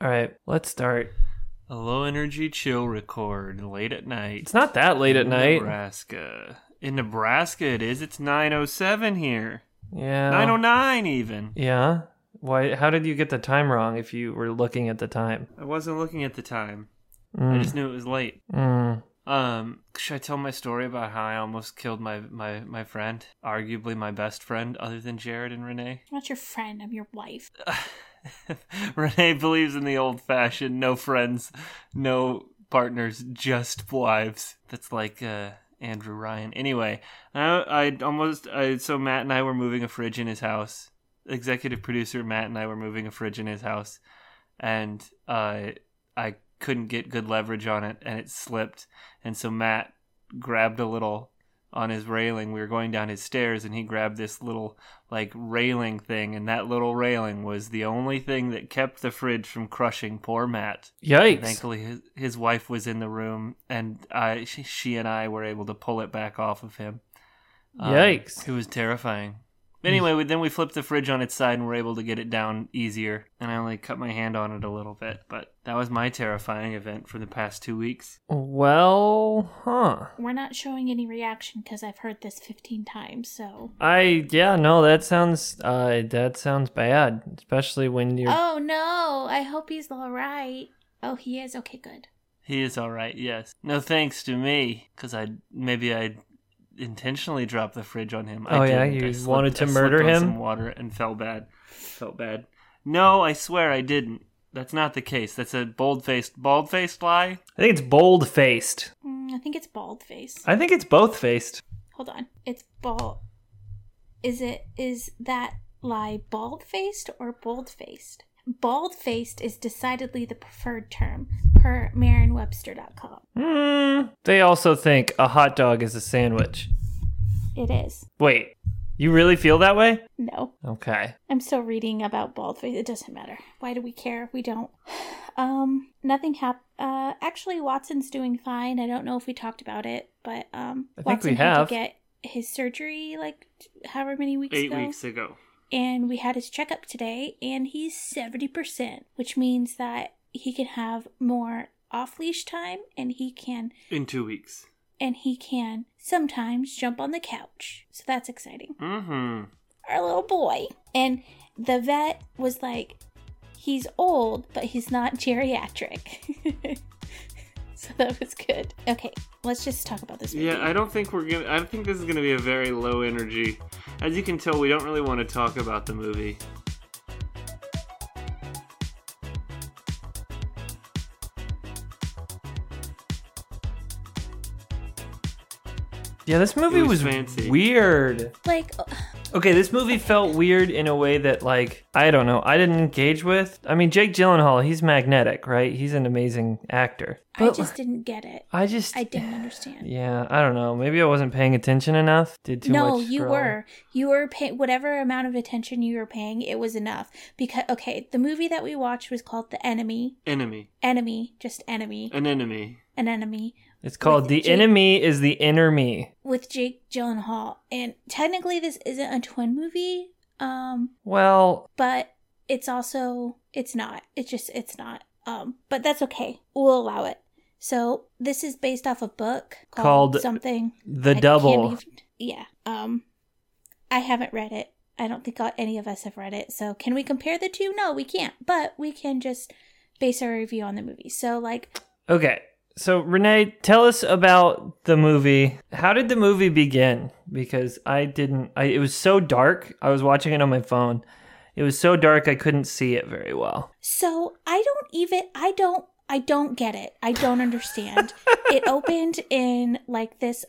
All right, let's start. A low energy chill record late at night. It's not that late at in night. Nebraska. In Nebraska, it is. It's 907 here. Yeah. 909 even. Yeah. Why? How did you get the time wrong? If you were looking at the time. I wasn't looking at the time. I Mm. just knew it was late. Mm. Um, should I tell my story about how I almost killed my my my friend, arguably my best friend, other than Jared and Renee? I'm not your friend. I'm your wife. Renee believes in the old fashioned no friends, no partners, just wives. That's like uh, Andrew Ryan. Anyway, I, I almost I, so Matt and I were moving a fridge in his house. Executive producer Matt and I were moving a fridge in his house, and uh, I couldn't get good leverage on it, and it slipped. And so Matt grabbed a little on his railing. We were going down his stairs, and he grabbed this little like railing thing, and that little railing was the only thing that kept the fridge from crushing poor Matt. Yikes. Thankfully, his, his wife was in the room, and I, she, she and I were able to pull it back off of him. Um, Yikes. It was terrifying. Anyway, we, then we flipped the fridge on its side and were able to get it down easier. And I only cut my hand on it a little bit, but that was my terrifying event for the past two weeks. Well, huh. We're not showing any reaction because I've heard this 15 times. So. I yeah no that sounds uh that sounds bad especially when you're Oh no! I hope he's all right. Oh, he is. Okay, good. He is all right, yes. No thanks to me, because I maybe I intentionally dropped the fridge on him. I Oh, yeah? didn't. I You slipped- wanted to I slipped murder on him? Some water and fell bad. Felt bad. No, I swear I didn't. That's not the case. That's a bold faced, bald faced lie. I think it's bold faced. Mm, I think it's bald faced. I think it's both faced. Hold on. It's bald. Is it? Is that lie bald faced or bold faced? Bald faced is decidedly the preferred term per Merriam-Webster.com. Hmm. They also think a hot dog is a sandwich. It is. Wait, you really feel that way? No. Okay. I'm still reading about bald face. It doesn't matter. Why do we care? We don't. Um, nothing hap- Uh, actually, Watson's doing fine. I don't know if we talked about it, but um, I think Watson we had to get his surgery like however many weeks Eight ago, weeks ago. And we had his checkup today, and he's seventy percent, which means that he can have more off leash time, and he can In two weeks. and he can sometimes jump on the couch. So that's exciting Mm-hmm. our little boy. And the vet was like, he's old, but he's not geriatric. so that was good. Okay, let's just talk about this movie. Yeah, I don't think we're gonna. I think this is gonna be a very low energy. As you can tell, we don't really want to talk about the movie. Yeah, this movie was was, fancy. weird. like, uh, Okay, this movie felt weird in a way that, like, I don't know, I didn't engage with. I mean, Jake Gyllenhaal, he's magnetic, right? He's an amazing actor. I But just didn't get it. I just, I didn't understand. yeah, I don't know. Maybe I wasn't paying attention enough. Did too much? no, much. you scrolling. were. You were paying whatever amount of attention you were paying. It was enough because okay, the movie that we watched was called The Enemy. Enemy, Enemy, just enemy, an enemy. an enemy. It's called with The Jake- Enemy is the Inner Me. with Jake Gyllenhaal. And technically this isn't a twin movie, um, Well, but it's also it's not. It's just it's not. Um, but that's okay. We'll allow it. So this is based off a book called, Called something The I Double. even- yeah. Um, I haven't read it. I don't think any of us have read it. So can we compare the two? No, we can't. But we can just base our review on the movie. So like Okay. So, Renee, tell us about the movie. How did the movie begin? Because I didn't, I, it was so dark. I was watching it on my phone. It was so dark I couldn't see it very well. So I don't even I don't I don't get it. I don't understand. it opened in like this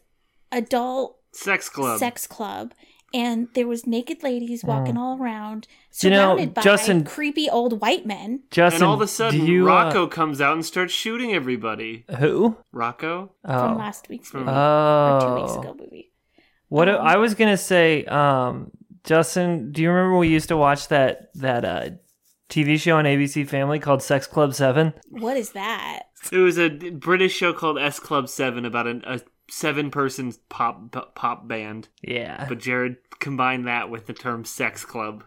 adult Sex club. sex club and there was naked ladies walking all around You know, surrounded by Justin- creepy old white men. Justin, and all of a sudden, do you, uh, Rocco comes out and starts shooting everybody. who? Rocco? Oh. From last week's From- movie or two weeks Oh. ago movie. What Um, I was gonna say, um, Justin, do you remember we used to watch that that uh, TV show on ABC Family called Sex Club Seven? What is that? It was a British show called S Club Seven about a, a seven-person pop pop band. Yeah. But Jared combined that with the term sex club.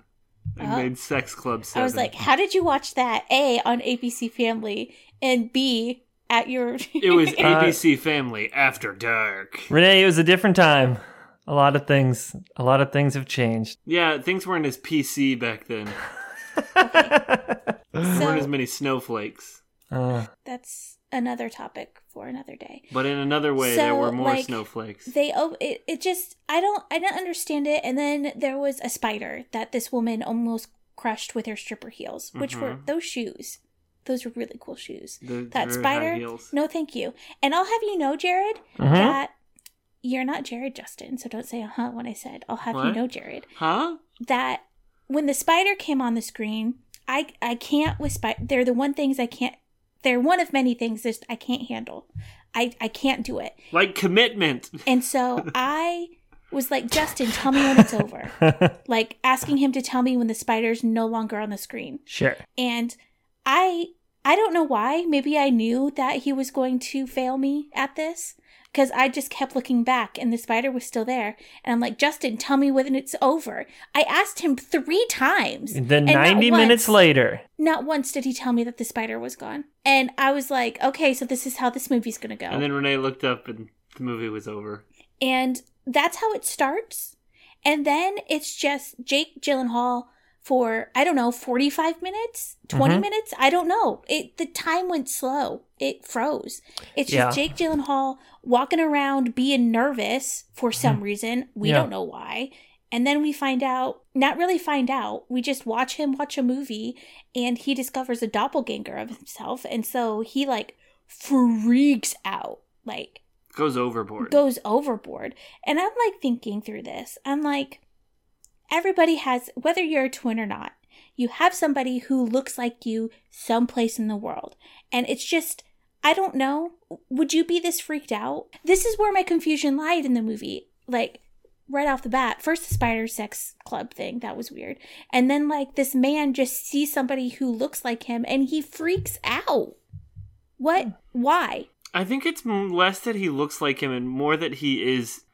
and Oh. made Sex Club 7. I was like, how did you watch that? A on ABC Family and B at your. it was Uh, ABC Family After Dark. Renee, it was a different time. A lot of things, a lot of things have changed. Yeah, things weren't as PC back then. There weren't as many snowflakes. Uh, that's another topic for another day. But in another way, there were more like, snowflakes. They oh it, it just I don't I don't understand it. And then there was a spider that this woman almost crushed with her stripper heels, which were Mhm. those shoes. Those were really cool shoes. The- That spider. No, thank you. And I'll have you know, Jared, mhm. that you're not Jared Justin. So don't say uh huh when I said. I'll have you know, Jared, Huh? that when the spider came on the screen, I I can't with spider. They're the one things I can't. They're one of many things that I can't handle. I I can't do it. Like commitment. And so I was like, Justin, tell me when it's over. Like asking him to tell me when the spider's no longer on the screen. sure. And I I don't know why. Maybe I knew that he was going to fail me at this because I just kept looking back and the spider was still there. And I'm like, Justin, tell me when it's over. I asked him three times. And then and not 90 minutes once- later, Not once did he tell me that the spider was gone. And I was like, okay, so this is how this movie's going to go. And then Renee looked up and the movie was over. And that's how it starts. And then it's just Jake Gyllenhaal for I don't know, 45 minutes, 20 Mhm. minutes, I don't know. It the time went slow. It froze. It's just Yeah. Jake Gyllenhaal walking around being nervous for some reason. We Yeah. don't know why. And then we find out, not really find out, we just watch him watch a movie and he discovers a doppelganger of himself. And so he like freaks out. Like Goes overboard. goes overboard. And I'm like thinking through this. I'm like, everybody has, whether you're a twin or not, you have somebody who looks like you someplace in the world. And it's just, I don't know. Would you be this freaked out? This is where my confusion lied in the movie. Like, right off the bat, first the spider sex club thing, that was weird. And then, like, this man just sees somebody who looks like him and he freaks out. What? Hmm. Why? I think it's less that he looks like him and more that he is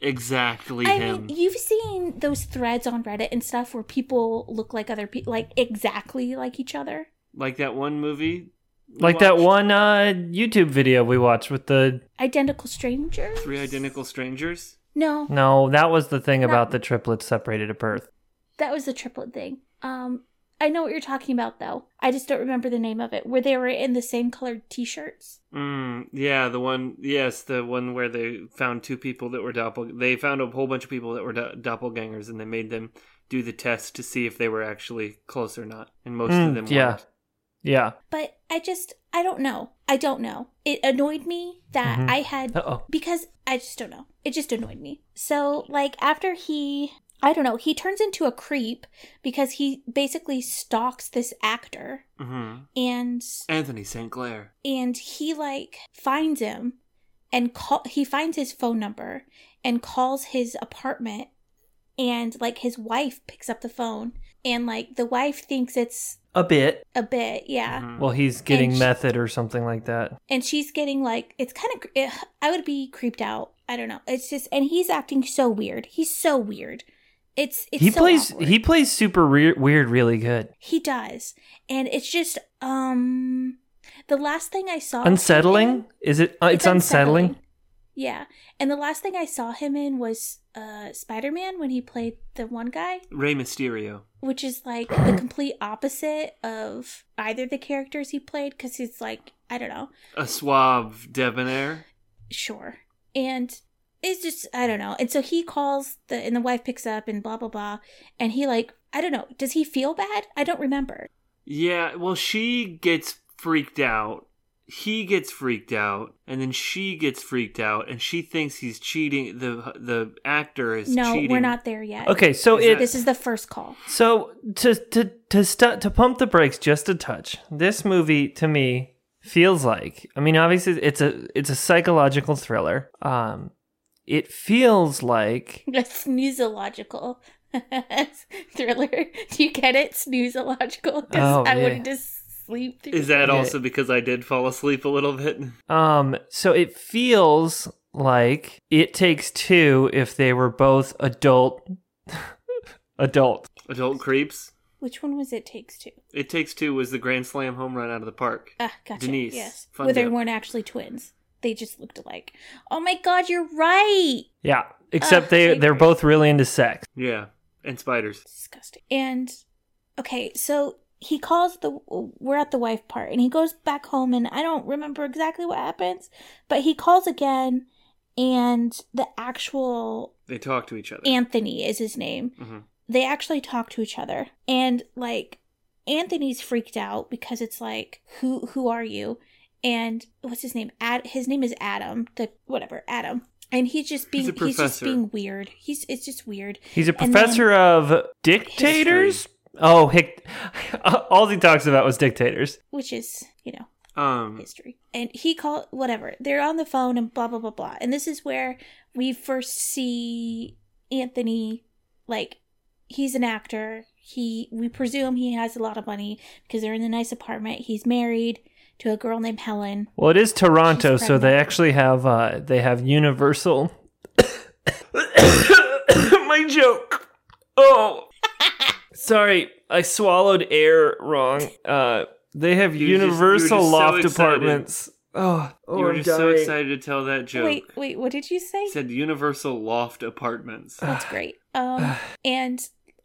exactly I him. mean, you've seen those threads on Reddit and stuff where people look like other people, like exactly like each other. like that one movie. we Like that one uh, YouTube video we watched with the. Identical strangers? Three Identical Strangers. No, No, that was the thing No. about the triplets separated at birth. that was the triplet thing. Um, I know what you're talking about though. I just don't remember the name of it. Where they were in the same colored T-shirts. Mm, yeah, the one. Yes, the one where they found two people that were doppel. They found a whole bunch of people that were do- doppelgangers, and they made them do the test to see if they were actually close or not. And most Mm, of them yeah. weren't. Yeah. But I just, I don't know. I don't know. It annoyed me that Mhm. I had Uh oh. because I just don't know. It just annoyed me. So, like, after he, I don't know, he turns into a creep because he basically stalks this actor hmm and Anthony St. Clair. and he like finds him and call he finds his phone number and calls his apartment and like his wife picks up the phone and like the wife thinks it's A bit. a bit yeah Mhm. Well, he's getting And sh- method or something like that. and she's getting like it's kind of i would be creeped out i don't know it's just and he's acting so weird he's so weird it's it's he so plays. awkward. He plays super re- weird, really good. he does and it's just um the last thing i saw him in- Unsettling? Is it? Uh, it's, unsettling. yeah and the last thing i saw him in was uh spider-man when he played the one guy Rey Mysterio. which is like the complete opposite of either the characters he played because he's like i don't know A suave debonair. sure and it's just i don't know and so he calls the and the wife picks up and blah blah blah and he like i don't know does he feel bad i don't remember Yeah, well, she gets freaked out. He gets freaked out, and then she gets freaked out, and she thinks he's cheating. the The actor is no cheating. we're not there yet Okay, so Is it. that- this is the first call So to to to stu- to pump the brakes just a touch. This movie to me feels like I mean obviously it's a it's a psychological thriller. Um it feels like a snoozological thriller do you get it snoozological because Oh, i yeah. wouldn't just sleep through Is that Yeah. also because I did fall asleep a little bit? um so it feels like it takes two if they were both adult adult. Adult creeps. Which one was it? Takes two. It Takes Two was the grand slam home run out of the park. Ah, gotcha. Denise, Yes. fun Where they weren't actually twins. They just looked alike. Oh my god, you're right. Yeah, except Ugh, they I they're agree. both really into sex. Yeah, and spiders. Disgusting. And okay, so he calls the we're at the wife part and he goes back home and I don't remember exactly what happens, but he calls again and the actual They talk to each other. Anthony is his name. Mhm. They actually talk to each other. And like Anthony's freaked out because it's like who who are you? And what's his name? Ad his name is Adam. The whatever, Adam. And he's just being He's he's, just being weird. He's it's just weird. He's a And professor of dictators. Oh, hic- all he talks about was dictators. Which is, you know, um, history. And he called whatever. They're on the phone and blah blah blah blah. And this is where we first see Anthony like he's an actor. He we presume he has a lot of money because they're in a nice apartment. He's married to a girl named Helen. Well, it is Toronto, so they actually have uh, they have Universal. My joke. Oh, sorry, I swallowed air wrong. Uh, they have You were just- Universal just loft excited. apartments. Oh, oh you were I'm just so excited to tell that joke. Wait, wait, what did you say? Said Universal Loft Apartments. That's great. Um and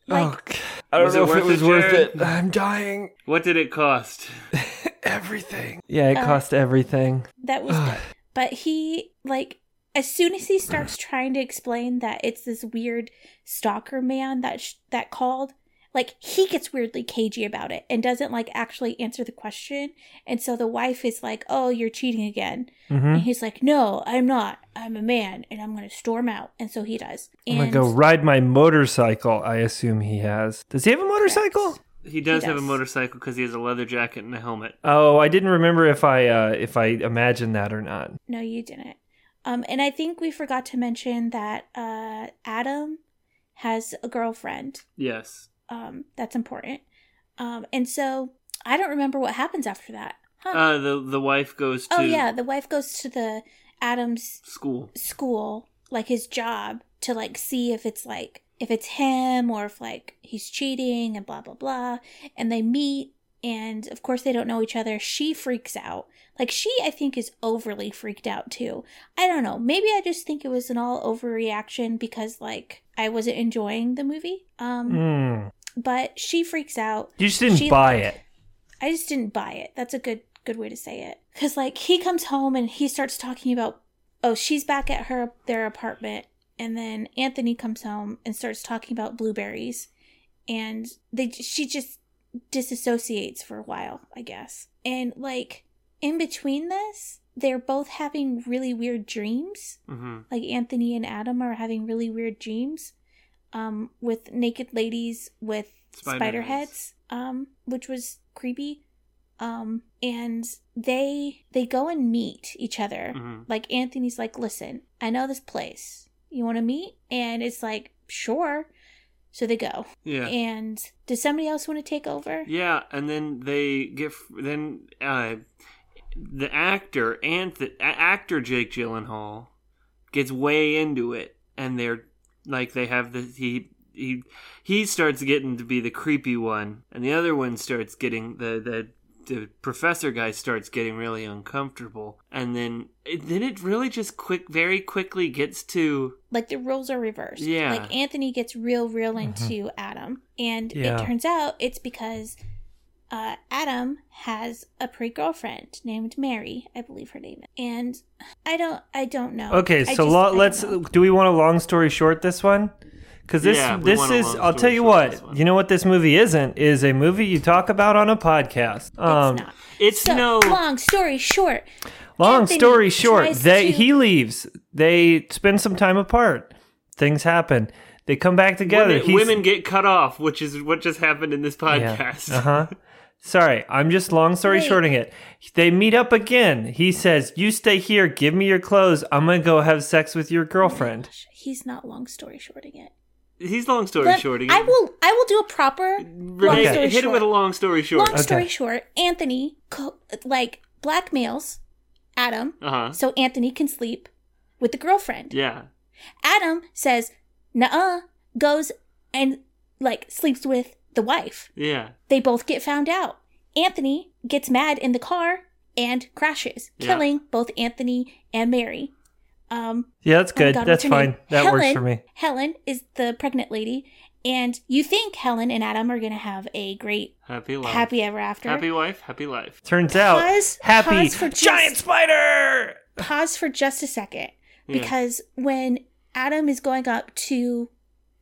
like oh, I don't Was it know if it worth was it, worth it. I'm dying. What did it cost? everything. Yeah, it Uh, cost everything. that was good. But he like as soon as he starts trying to explain that it's this weird stalker man that sh- that called, like he gets weirdly cagey about it and doesn't like actually answer the question. And so the wife is like, "Oh, you're cheating again." hmm And he's like, "No, I'm not. I'm a man and I'm going to storm out." And so he does. I'm gonna go ride my motorcycle. I assume he has. Does he have a motorcycle? He does, have a motorcycle because he has a leather jacket and a helmet. Oh, I didn't remember if I uh, if I imagined that or not. No, you didn't. Um, and I think we forgot to mention that uh, Adam has a girlfriend. Yes. Um, that's important. Um, and so I don't remember what happens after that. Huh. Uh, the the wife goes to oh yeah, the wife goes to the Adams school. school, like his job, to like see if it's like if it's him or if like he's cheating and blah blah blah. And they meet, and of course they don't know each other. She freaks out. Like she, I think, is overly freaked out too. I don't know. Maybe I just think it was an all overreaction because like I wasn't enjoying the movie. Um, Mm. but she freaks out. You just didn't She, buy like- it. I just didn't buy it. That's a good good way to say it. Cuz like he comes home and he starts talking about oh, she's back at her their apartment and then Anthony comes home and starts talking about blueberries and they she just disassociates for a while, I guess. And like in between this, they're both having really weird dreams hmm like Anthony and Adam are having really weird dreams um with naked ladies with Spider spider, heads. um which was creepy um and they they go and meet each other Mhm. like Anthony's like listen I know this place you want to meet and it's like sure so they go Yeah. and does somebody else want to take over Yeah, and then they get then uh, the actor and the actor Jake Gyllenhaal gets way into it, and they're like they have the he he he starts getting to be the creepy one, and the other one starts getting the the. The professor guy starts getting really uncomfortable, and then then it really just quick, very quickly gets to like the roles are reversed. Yeah. Like Anthony gets real, real into Adam. And Yeah. it turns out it's because uh, Adam has a pre girlfriend named Mary, I believe her name is. And I don't I don't know. Okay, I so just- lo- let's. Do we want a long story short this one? Because this Yeah, this is. I'll tell you what. You know what this movie isn't? Is a movie you talk about on a podcast. Um, it's not. it's So no long story short, Long Anthony story short, they to- he leaves. They spend some time apart. Things happen. They come back together. women, women get cut off, which is what just happened in this podcast. Uh huh. Sorry, I'm just long story Wait. shorting it. They meet up again. He says, "You stay here. Give me your clothes. I'm gonna go have sex with your girlfriend." he's not long story shorting it. He's long story short. shorting. I will I will do a proper Renee, long Okay. story hit it short. with a long story short. Long story short, Anthony co- like blackmails Adam Uh huh. so Anthony can sleep with the girlfriend. Yeah. Adam says, "Nuh-uh," goes and like sleeps with the wife. Yeah. They both get found out. Anthony gets mad in the car and crashes, Yeah. killing both Anthony and Mary. Um, Yeah, that's oh good. God, that's what's her name? fine. That works for me. Helen is the pregnant lady, and you think Helen and Adam are going to have a great Happy life. happy ever after. Happy wife, happy life. Turns out, Pause- happy pause for just- giant spider. Pause for just a second Yeah. because when Adam is going up to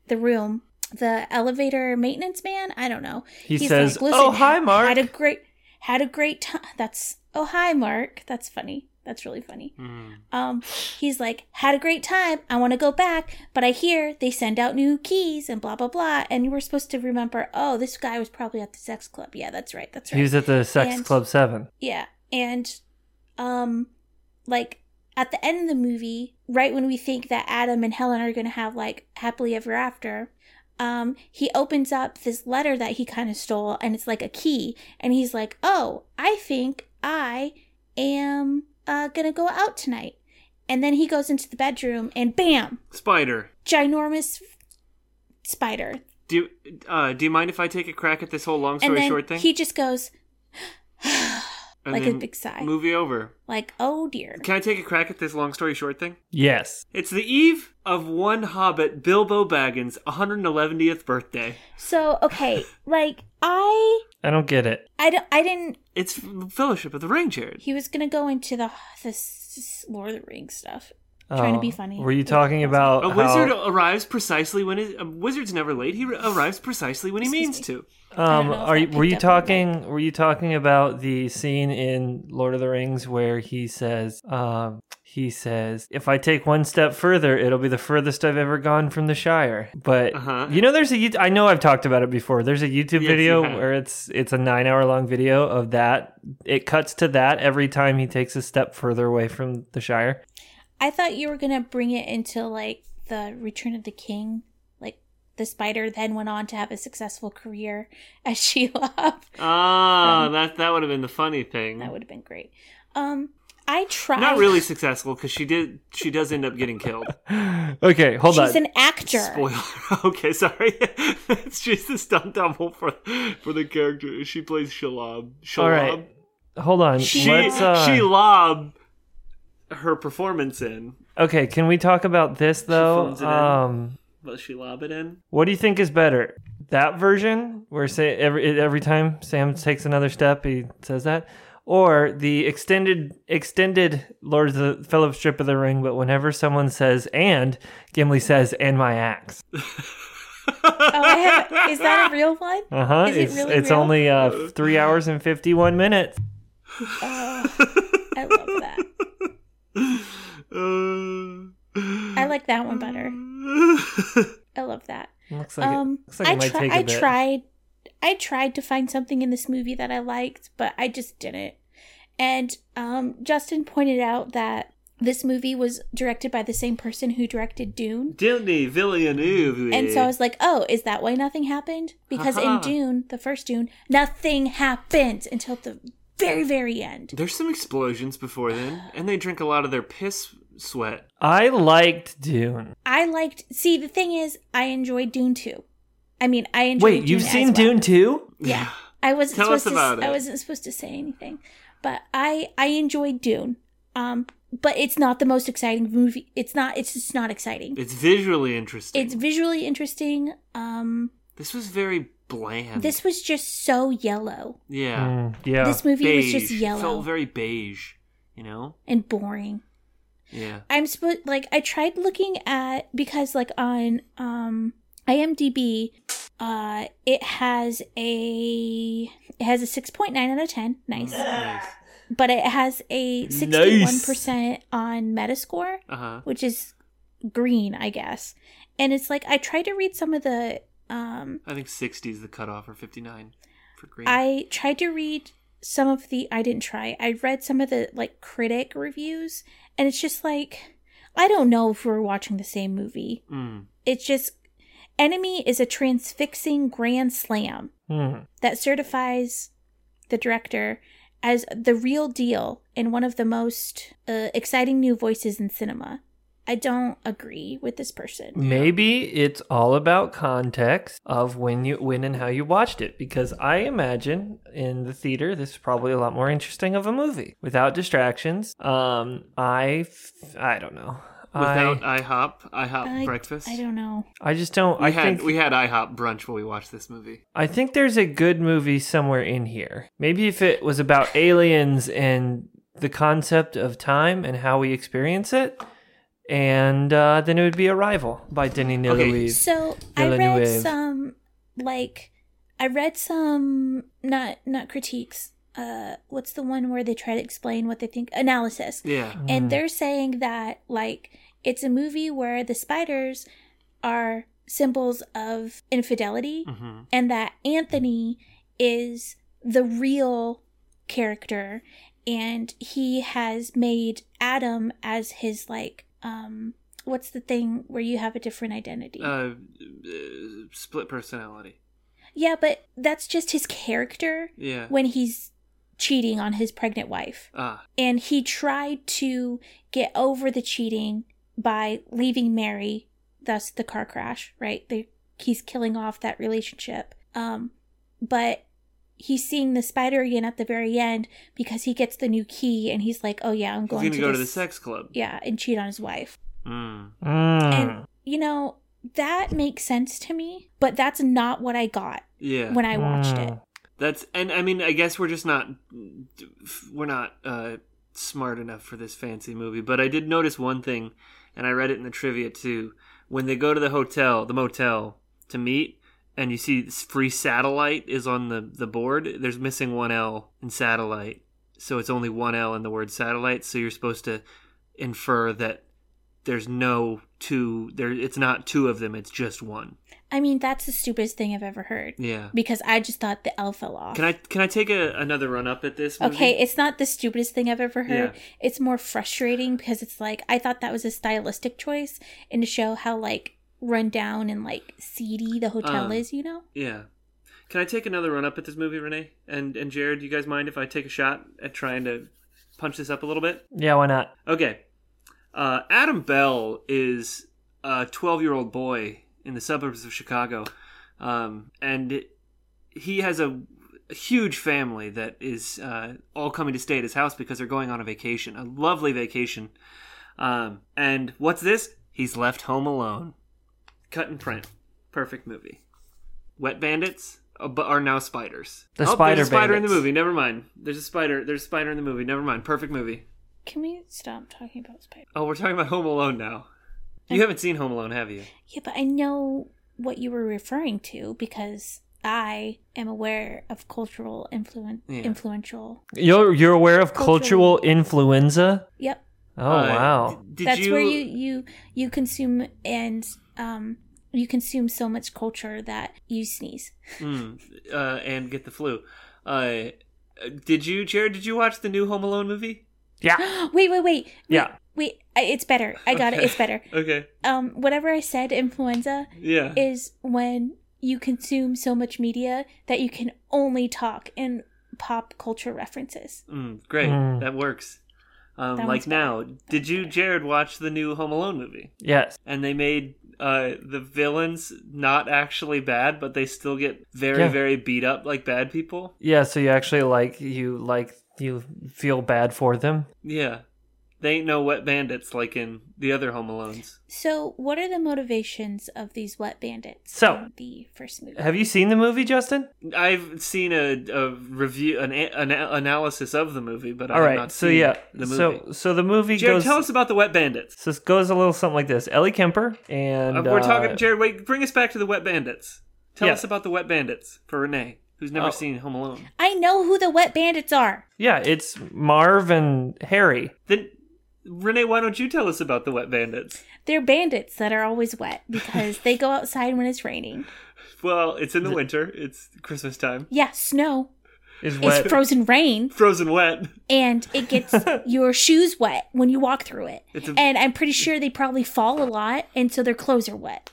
the room, the elevator maintenance man, I don't know. He says, like, "Oh, hi, ha- Mark." Had a great had a great time. That's oh hi Mark. That's funny. That's really funny. Mm. Um, he's like, had a great time. I want to go back, but I hear they send out new keys and blah blah blah. And you were supposed to remember, oh, this guy was probably at the sex club. Yeah, that's right. That's right. He was at the Sex And- Club Seven. Yeah. And um like at the end of the movie, right when we think that Adam and Helen are going to have like happily ever after, um he opens up this letter that he kind of stole and it's like a key and he's like, "Oh, I think I am uh going to go out tonight." And then he goes into the bedroom and bam, Spider. ginormous spider. Do you, uh, do you mind if I take a crack at this whole long And story then short thing? he just goes like a big sigh. Movie over. Like, "Oh dear." Can I take a crack at this long story short thing? Yes. It's the eve of one Hobbit, Bilbo Baggins' 111th birthday. So, okay, like I I don't get it. I, don't, I didn't It's Fellowship of the Ring, Jared. he was going to go into the this Lord of the Rings stuff. Trying to be Oh, funny. Were you talking about A how- wizard arrives precisely when his, a wizard's never late. He arrives precisely when he means to. Um, are you, were you up on that. talking? Were you talking about the scene in Lord of the Rings where he says, um, he says, "If I take one step further, it'll be the furthest I've ever gone from the Shire." But Uh-huh. you know, there's a. Yout- I know I've talked about it before. There's a YouTube Yes, video you where it's it's a nine hour long video of that. It cuts to that every time he takes a step further away from the Shire. I thought you were going to bring it into like the Return of the King, like the spider then went on to have a successful career as Shelob. Ah, that that would have been the funny thing. That would have been great. Um I tried Not really successful because she did. She does end up getting killed. Okay, hold She's on. She's an actor. Spoiler. okay, sorry. She's the stunt double for for the character. She plays Shelob. Shelob. All right, hold on. She Let's, uh, she lob her performance in. okay, can we talk about this though? phones it in. Um. But she lob it in. What do you think is better? That version where say every every time Sam takes another step he says that or the extended extended Lord of the Fellowship of the Ring but whenever someone says and Gimli says and my axe. Oh, I have, is that a real one? Is it it's really it's real? only uh 3 hours and 51 minutes. Oh, I love that. Uh, I like that one better. I love that. Looks like um, it, looks like it I, might try- take a I bit. tried, I tried to find something in this movie that I liked, but I just didn't. And um, Justin pointed out that this movie was directed by the same person who directed Dune. Denis Villeneuve. And so I was like, oh, is that why nothing happened? Because in Dune, the first Dune, nothing happened until the very, very end. There's some explosions before then, and they drink a lot of their piss sweat. I liked Dune. I liked. See, the thing is, I enjoyed Dune too. I mean, I enjoyed. Wait, you've seen as well. Dune too? Yeah, I wasn't Tell us about to. I wasn't supposed to say anything, but I I enjoyed Dune. Um, but it's not the most exciting movie. It's not. It's just not exciting. It's visually interesting. It's visually interesting. Um, this was very bland. this was just so yellow. yeah. Mm, yeah. This movie beige. was just It yellow felt very beige. You know. and boring. Yeah. I'm supposed like I tried looking at because like on um IMDb uh it has a it has a 6.9 out of 10 nice Nice. but it has a 61% on metascore Uh huh. which is green I guess and it's like I tried to read some of the um I think 60 is the cutoff, or 59 for green. I tried to read some of the I didn't try. I read some of the like critic reviews and it's just like I don't know if we're watching the same movie. Mm. It's just Enemy is a transfixing grand slam Hmm. that certifies the director as the real deal and one of the most uh, exciting new voices in cinema. I don't agree with this person. Maybe it's all about context of when you when and how you watched it because I imagine in the theater this is probably a lot more interesting of a movie without distractions. Um I I don't know. Without I, IHOP, IHOP I, breakfast. I don't know. I just don't We I had think we had IHOP brunch while we watched this movie. I think there's a good movie somewhere in here. Maybe if it was about aliens and the concept of time and how we experience it, and uh, then it would be Arrival by Denis Villeneuve. So I read some like I read some not not critiques. Uh, what's the one where they try to explain what they think? Analysis. Yeah. Mm. and they're saying that like it's a movie where the spiders are symbols of infidelity hmm and that Anthony is the real character and he has made Adam as his like um what's the thing where you have a different identity? Uh, uh, split personality. yeah, but that's just his character Yeah. when he's cheating on his pregnant wife. Ah. and he tried to get over the cheating by leaving Mary, thus the car crash, right? They, he's killing off that relationship. Um, but he's seeing the spider again at the very end because he gets the new key and he's like, "Oh yeah, I'm going gonna to go to the sex club. yeah, and cheat on his wife." Mm. Mm. And you know that makes sense to me, but that's not what I got Yeah. when I watched Mm. it. That's and I mean I guess we're just not we're not uh, smart enough for this fancy movie. But I did notice one thing, and I read it in the trivia too. When they go to the hotel, the motel to meet, and you see free satellite is on the the board. There's missing one L in satellite, so it's only one L in the word satellite. So you're supposed to infer that there's no two. There, it's not two of them. It's just one. I mean, that's the stupidest thing I've ever heard Yeah. because I just thought the L fell off. Can I can I take a, another run up at this? Movie? Okay, it's not the stupidest thing I've ever heard. Yeah. It's more frustrating because it's like I thought that was a stylistic choice and to show how like run down and like seedy the hotel Um, is, you know? Yeah. Can I take another run up at this movie, Renee? And and Jared, do you guys mind if I take a shot at trying to punch this up a little bit? yeah, why not? Okay. Uh, Adam Bell is a 12 year old boy in the suburbs of Chicago. Um, and he has a, a huge family that is uh, all coming to stay at his house because they're going on a vacation, a lovely vacation. Um, and what's this? He's left home alone. Cut and print. Perfect movie. Wet bandits uh, but are now spiders. The oh, spider there's a spider in the movie. Never mind. There's a spider. There's a spider in the movie. Never mind. Perfect movie. Can we stop talking about spider? Oh, we're talking about Home Alone now. You haven't seen Home Alone, have you? Yeah, but I know what you were referring to because I am aware of cultural influence Yeah. influential. You're you're aware of Cultural- cultural influenza? Yep. Oh Uh, wow. Did That's you, where you you you consume and um you consume so much culture that you sneeze. Mm, uh, and get the flu. Uh, did you, Jared? Did you watch the new Home Alone movie? Yeah. wait, wait, wait. wait Yeah. Wait, I- it's better. I got it. It's better. Okay. Um, whatever I said, influenza Yeah. is when you consume so much media that you can only talk in pop culture references. Mm, great. Mm. That works. Um, That like one's now, did you, Jared, watch the new Home Alone movie? Yes. And they made uh, the villains not actually bad, but they still get very, Yeah. very beat up like bad people. Yeah, so you actually like you like you feel bad for them. Yeah. They ain't no wet bandits like in the other Home Alones. So, what are the motivations of these wet bandits? So- in the first movie. Have you seen the movie, Justin? I've seen a, a review, an, an analysis of the movie, but All i haven't So seen yeah. the movie. So so the movie Jared, goes tell us about the wet bandits. so it goes a little something like this. Ellie Kemper and Uh, we're uh, talking, Jared. Wait, bring us back to the wet bandits. Tell Yeah. us about the wet bandits for Renee, who's never Oh. seen Home Alone. I know who the wet bandits are. Yeah, it's Marv and Harry. Then, Renee, why don't you tell us about the wet bandits? They're bandits that are always wet because they go outside when it's raining. Well, it's in the winter. It's Christmas time. Yeah, snow. Is It's frozen rain, Frozen wet. and it gets your shoes wet when you walk through it. A, And I'm pretty sure they probably fall a lot, and so their clothes are wet.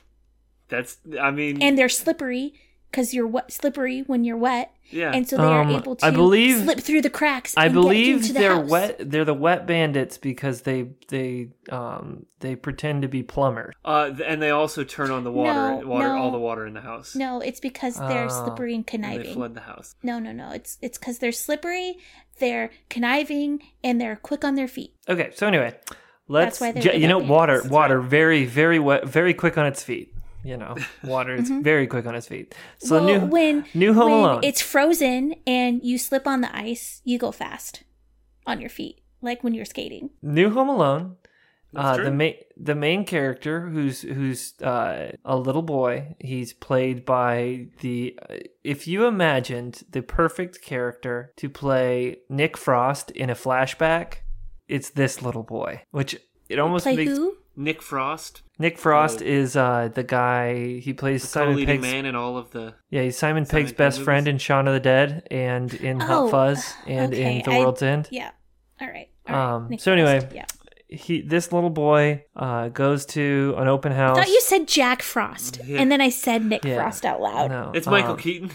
that's. I mean, And they're slippery because you're wet, slippery when you're wet, Yeah. and so they are Um, able to I believe- slip through the cracks. I and get believe into the they're house. wet. They're the wet bandits because they they um they pretend to be plumbers. uh, and they also turn on the water, No, water, no. all the water in the house. No, it's because they're Oh. slippery and And they conniving. flood the house. No, no, no. It's it's because they're slippery, they're conniving, and they're quick on their feet. Okay, so anyway, let's. That's why they're ju- you know, wet water, water, very, very wet, very quick on its feet. You know, water is very quick on its feet. So Mm-hmm. well, new, when new Home when Alone. it's frozen and you slip on the ice, you go fast on your feet, like when you're skating. New Home Alone. That's Uh, true. the main the main character who's who's uh, a little boy. He's played by the. uh, If you imagined the perfect character to play Nick Frost in a flashback, it's this little boy. Which it almost Play makes who? Nick Frost, Nick Frost is uh, the guy he plays the Simon co-leading Pegg's. man in all of the. Yeah, he's Simon, Simon Pegg's Pegg best movies. friend in Shaun of the Dead and in Oh, Hot Fuzz and okay, in The I- World's End. Yeah. All right. all right. Um, Nick so anyway, Frost, yeah. He this little boy uh, goes to an open house. I house. thought you said Jack Frost, Yeah. and then I said Nick Yeah. Frost out loud. No, It's Michael um, Keaton.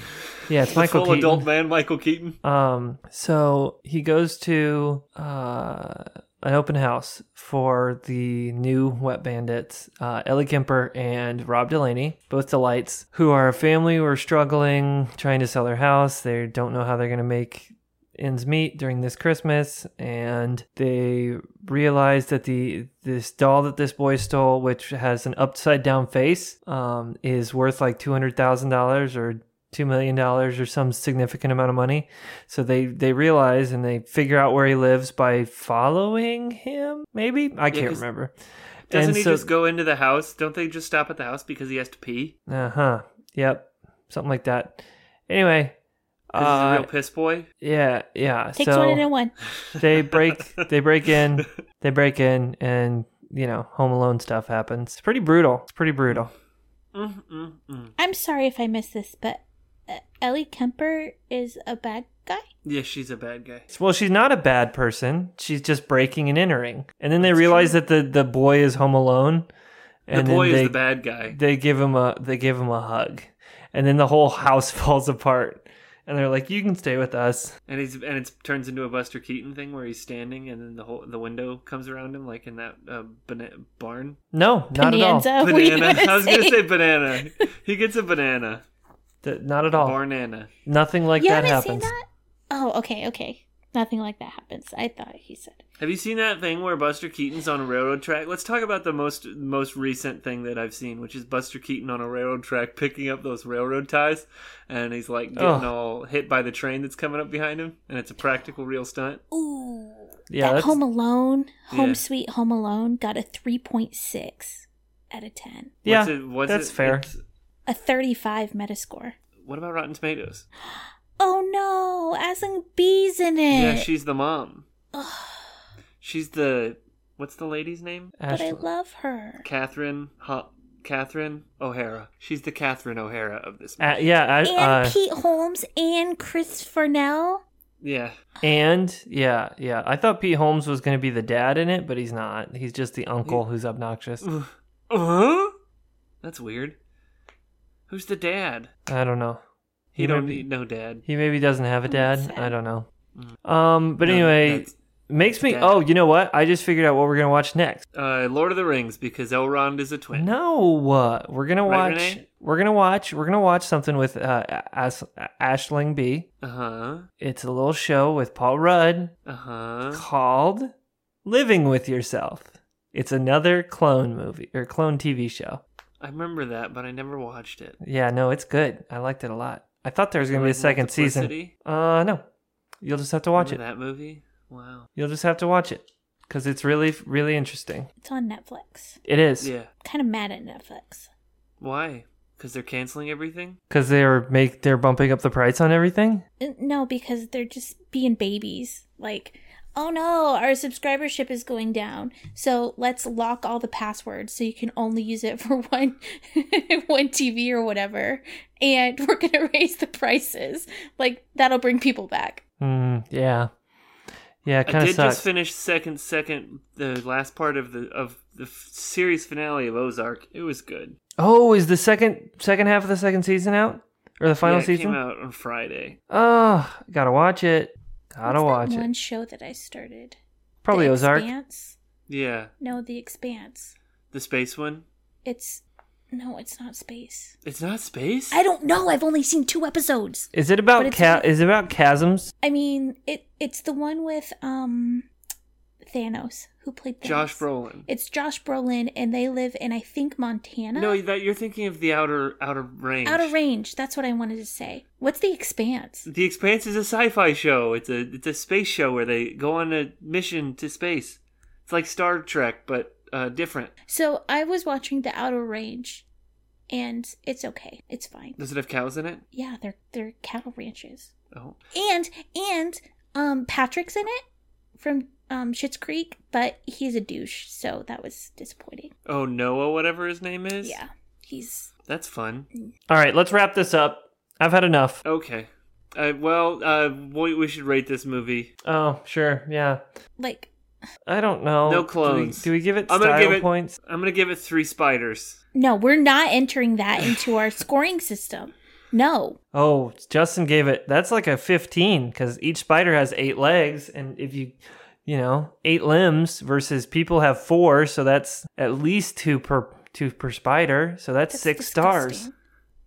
Yeah, it's Michael full Keaton. adult man, Michael Keaton. Um, so he goes to uh, an open house for the new Wet Bandits, uh, Ellie Kemper and Rob Delaney, both delights, who are a family who are struggling, trying to sell their house. They don't know how they're going to make ends meet during this Christmas, and they realize that the this doll that this boy stole, which has an upside down face, um, is worth like two hundred thousand dollars or two million dollars or some significant amount of money. So they they realize and they figure out where he lives by following him. Maybe I can't 'cause remember. Doesn't And he so- just go into the house? Don't they just stop at the house because he has to pee? Uh huh. Yep. Something like that. Anyway. 'Cause he's a Uh, real piss boy. yeah, yeah. Takes so one and a one. they break they break in they break in and you know home alone stuff happens it's pretty brutal it's pretty brutal Mm, mm, mm. I'm sorry if I missed this, but Ellie Kemper is a bad guy. Yeah, she's a bad guy. well she's not a bad person she's just breaking and entering and then they realize that the the boy is home alone and the boy they, is the bad guy. they give him a they give him a hug and then the whole house falls apart and they're like you can stay with us And he's and it turns into a Buster Keaton thing where he's standing and then the whole the window comes around him like in that uh, bana- barn. no not at all Bonanza. were you Banana. I was gonna say? say banana. He gets a banana. Th- not at all Barnana. nothing like You that haven't happens seen that? Oh, okay, okay. Nothing like that happens. I thought he said. Have you seen that thing where Buster Keaton's on a railroad track? Let's talk about the most most recent thing that I've seen, which is Buster Keaton on a railroad track picking up those railroad ties, and he's like getting Oh. all hit by the train that's coming up behind him, and it's a practical real stunt. Ooh. yeah that Home Alone, Home Yeah. Sweet Home Alone got a 3.6 out of 10. yeah What's it- what's that's it- fair it's- A 35 Metascore. What about Rotten Tomatoes? Oh no, Aisling Bea's in it. Yeah, she's the mom. She's the what's the lady's name? but I love her. Catherine. Huh, Catherine O'Hara. She's the Catherine O'Hara of this. Uh, yeah, I, And uh, Pete Holmes and Chris Parnell. yeah. and yeah, yeah. I thought Pete Holmes was going to be the dad in it, but he's not. He's just the uncle who's obnoxious. Uh-huh. That's weird. Who's the dad? I don't know. He He don't maybe- need no dad. He maybe doesn't have a dad. I don't know. Um, but No, anyway, makes me. dad. Oh, you know what? I just figured out what we're gonna watch next. Uh, Lord of the Rings because Elrond is a twin. No, uh, we're gonna Right, watch. Renee? we're gonna watch. We're gonna watch something with uh, As- Aisling Bea. Uh huh. It's a little show with Paul Rudd Uh huh. called "Living with Yourself." It's another clone movie or clone TV show. I remember that, but I never watched it. Yeah, no, it's good. I liked it a lot. I thought there was gonna be a second season. Uh, no, you'll just have to watch it. That movie? Wow. You'll just have to watch it because it's really, really interesting. It's on Netflix. It is Yeah. Kind of mad at Netflix. Why? Because they're canceling everything. because they're make they're bumping up the price on everything. Uh, No, because they're just being babies. Like, oh no, our subscribership is going down. So let's lock all the passwords so you can only use it for one one TV or whatever. And we're gonna raise the prices. Like that'll bring people back. Mm, yeah, yeah, it I did sucks. just finish second, second, the last part of the of the f- series finale of Ozark. It was good. oh, is the second second half of the second season out? or the final Yeah, it season? came out on Friday. Oh, gotta watch it. Gotta What's watch that it. One show that I started. Probably the Ozark. Expanse? Yeah, No, The Expanse. the space one. It's no, it's not space. It's not space. I don't know. I've only seen two episodes. Is it about But ca- a- is it about chasms? I mean, it it's the one with um Thanos who played. Josh Brolin. It's Josh Brolin, and they live in I think Montana. No, that you're thinking of the outer outer range. Outer range. That's what I wanted to say. What's the Expanse? The Expanse is a sci-fi show. It's a it's a space show where they go on a mission to space. It's like Star Trek, but uh, different. So I was watching the Outer Range, and it's okay. It's fine. Does it have cows in it? Yeah, they're they're cattle ranches, Oh, and and um Patrick's in it from um Schitt's Creek, but he's a douche, so that was disappointing. oh Noah, whatever his name is. Yeah, he's that's fun. All right, let's wrap this up. I've had enough. Okay. Uh, well, uh, we, we should rate this movie. Oh, sure, yeah. like I don't know. No Do we- Do we, give it I'm style gonna give it- points? I'm gonna give it three spiders. no, we're not entering that into our scoring system. No, Oh, Justin gave it. That's like a 15 because each spider has eight legs, and if you, you know, eight limbs versus people have four, so that's at least two per two per spider. So that's, that's six stars.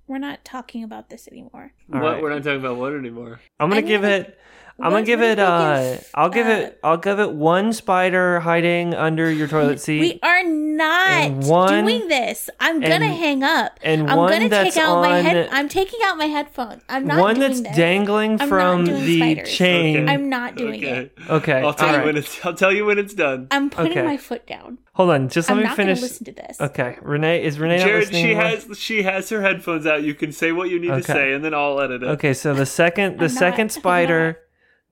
We're not talking about this anymore. All what? right. We're not talking about what anymore. I'm gonna I'm give gonna- it. I'm gonna give it. Uh, give, I'll give uh, it. I'll give it one spider hiding under your toilet seat. We are not one- doing this. I'm gonna and- hang up. and I'm one gonna that's take out my on- head. I'm taking out my headphone. I'm not one doing that's this. dangling I'm from the spiders. chain. Okay. I'm not doing okay. it. Okay. I'll tell all you right. when it's. I'll tell you when it's done. I'm putting Okay. my foot down. Hold on. Just let I'm me not finish. gonna listen to this. Okay, Renee is Renee not Jared, she anymore? has she has her headphones out. You can say what you need Okay. to say, and then I'll edit it. Okay, so the second the I'm not- second spider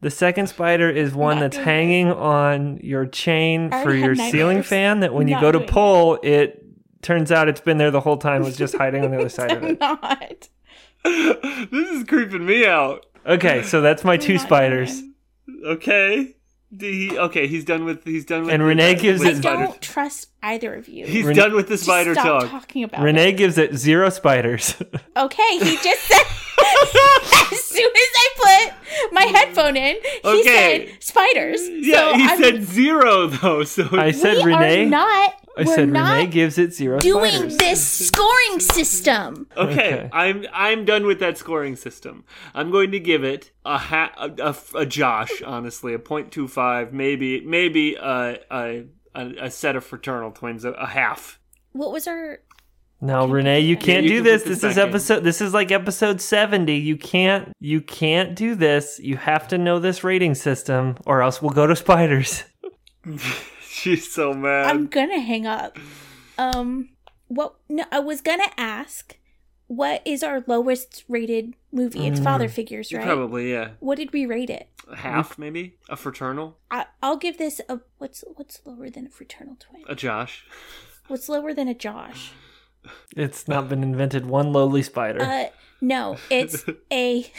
the second spider is one not that's doing hanging on your chain I for already your had ceiling nightmares. fan that when you Not go to doing it. pull it turns out it's been there the whole time was just hiding on the other side of I'm it. not. this is creeping me out. Okay, so that's my I'm two not doing spiders. it. Okay. He, okay, he's done with he's done with And the- Renee gives with it- the. Don't trust either of you. He's Ren- done with the Just spider stop talk. talking about Renee it. gives it zero spiders. Okay, he just said. as soon as I put my headphone in, he Okay. said spiders. Yeah, so he I'm, said zero though. So I said we Renee. are not. I we're said not Renee gives it zero doing spiders. this scoring system. okay, Okay. I'm I'm done with that scoring system. I'm going to give it a ha- a, a, a Josh, honestly, a point two five, maybe maybe a a, a, a set of fraternal twins, a, a half. What was our? No, Renee, you can't you do can this. put This is second. episode this is like episode 70. You can't you can't do this. You have to know this rating system or else we'll go to spiders. She's so mad. I'm gonna hang up. Um, what? No, I was gonna ask, what is our lowest rated movie? It's Father Figures, right? Probably yeah, What did we rate it? a half maybe a fraternal, I, I'll give this a what's what's lower than a fraternal twin? a Josh. What's lower than a Josh? It's not been invented one lowly spider. Uh, no, it's a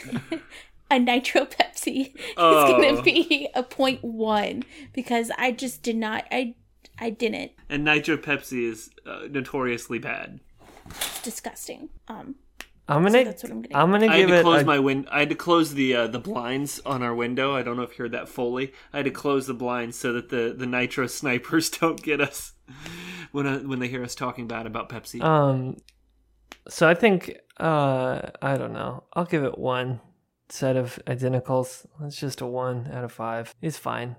a nitro Pepsi. It's Oh. gonna be a point one because I just did not. I I didn't. And Nitro Pepsi is uh, notoriously bad. It's disgusting. Um, I'm going to that's what I'm gonna I'm going to I had to it close a, my win. I had to close the uh, the blinds on our window. I don't know if you heard that fully. I had to close the blinds so that the, the nitro snipers don't get us when uh, when they hear us talking bad about Pepsi. um so I think uh I don't know. I'll give it one set of identicals. It's just a 1 out of 5. It's fine.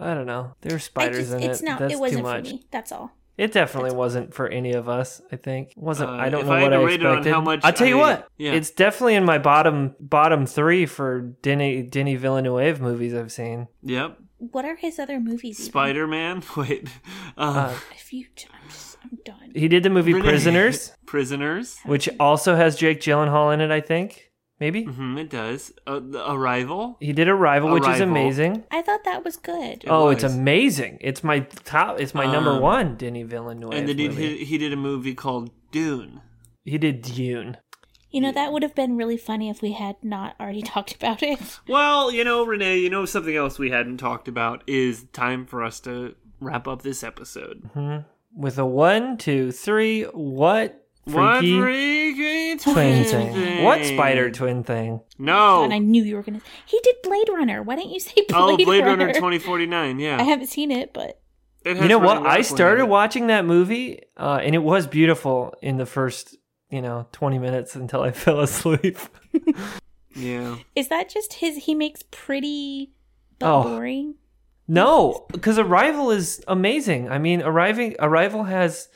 I don't know. There's I spiders just, in it's it. not. That's it wasn't too for much. me. That's all. It definitely wasn't for any of us. I think it wasn't. Uh, I don't know I what I rate it expected. how much I'll tell you what. yeah. It's definitely in my bottom bottom three for Denny Denny Villeneuve movies I've seen. yep. What are his other movies? Spider Man. Wait. Um, Uh, If you, I'm just, I'm done. he did the movie Renee- Prisoners, Prisoners. which also has Jake Gyllenhaal in it. I think maybe hmm it does. Uh, the Arrival. he did Arrival, which is amazing. I thought that was good. It oh, it's amazing! It's my top. It's my number Um, one. Denny Villeneuve. And then he, he, he did a movie called Dune. he did Dune. You know, that would have been really funny if we had not already talked about it. Well, you know, Renee, you know something else we hadn't talked about is time for us to wrap up this episode. With a one, two, three. What What freaky freaky twin thing? thing. What spider twin thing? No. And I knew you were gonna. He did Blade Runner. Why didn't you say Blade, oh, Blade Runner Runner 2049. Yeah. I haven't seen it, but It has You know what? I started watching that movie, uh, and it was beautiful in the first, you know, 20 minutes until I fell asleep. Yeah. is that just his? He makes pretty but Oh. boring. No, because Arrival is amazing. I mean, arriving Arrival has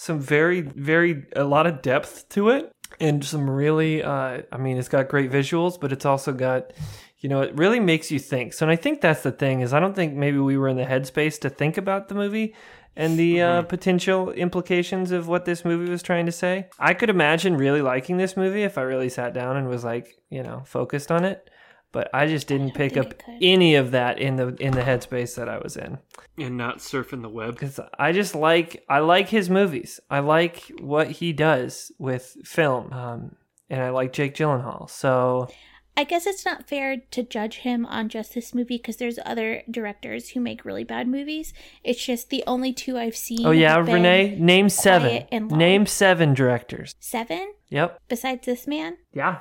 some very, very a lot of depth to it, and some really. Uh, I mean, it's got great visuals, but it's also got, you know, it really makes you think. So, and I think that's the thing is, I don't think maybe we were in the headspace to think about the movie and the uh, potential implications of what this movie was trying to say. I could imagine really liking this movie if I really sat down and was like, you know, focused on it. But I just didn't pick up any of that in the in the headspace that I was in And not surfing the web. because I just like I like his movies. I like what he does with film, um, and I like Jake Gyllenhaal. So I guess it's not fair to judge him on just this movie because there's other directors who make really bad movies. It's just the only two I've seen. oh yeah, have been Renee, name seven. and. Name seven directors. seven Yep. besides this man. Yeah.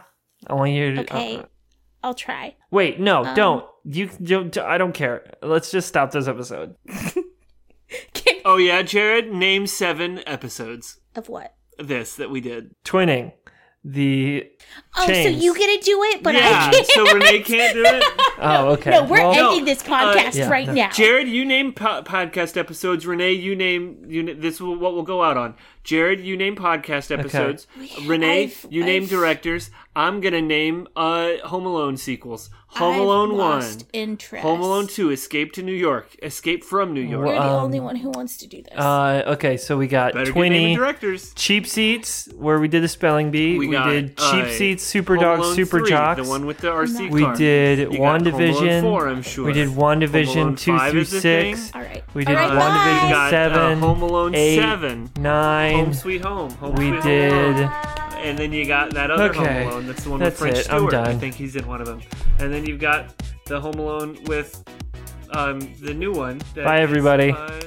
I want you to. Okay, uh, I'll try. wait, no, Um, don't. You don't. I don't care. Let's just stop this episode. Can- Oh yeah, Jared, name seven episodes of what? this that we did. Twinning. The Oh, so Chains. you get to do it, but yeah, I can't. so Renee can't do it. oh okay. No, we're Well, ending this podcast yeah, right no. now. Jared, you name po- podcast episodes. Renee, you name you. This is what we'll go out on. Jared, you name podcast episodes. Renee, I've- you name I've- directors. I'm gonna name uh Home Alone sequels. Home I've Alone lost one, Interest. Home Alone two, Escape to New York, Escape from New York. You're the Um, only one who wants to do this. Uh, okay, so we got Better get naming Twinny. directors. Cheap Seats, where we did the spelling bee. We, We got, did Cheap uh, Seats, Super Home Dogs, Alone Super 3, Jocks. the one with the RC we car. did You got Home WandaVision. 4, I'm sure. We did Home Alone WandaVision 2 through 6. All right. We did right, Uh, WandaVision bye. got, uh, 7, Home Alone 8, 7, 9. Home Sweet Home. Home we Sweet did. Home. And then you got that other Okay, Home Alone. That's the one that's with French it, Stewart. I think he's in one of them. And then you've got the Home Alone with um, the new one. Bye, is, everybody. uh,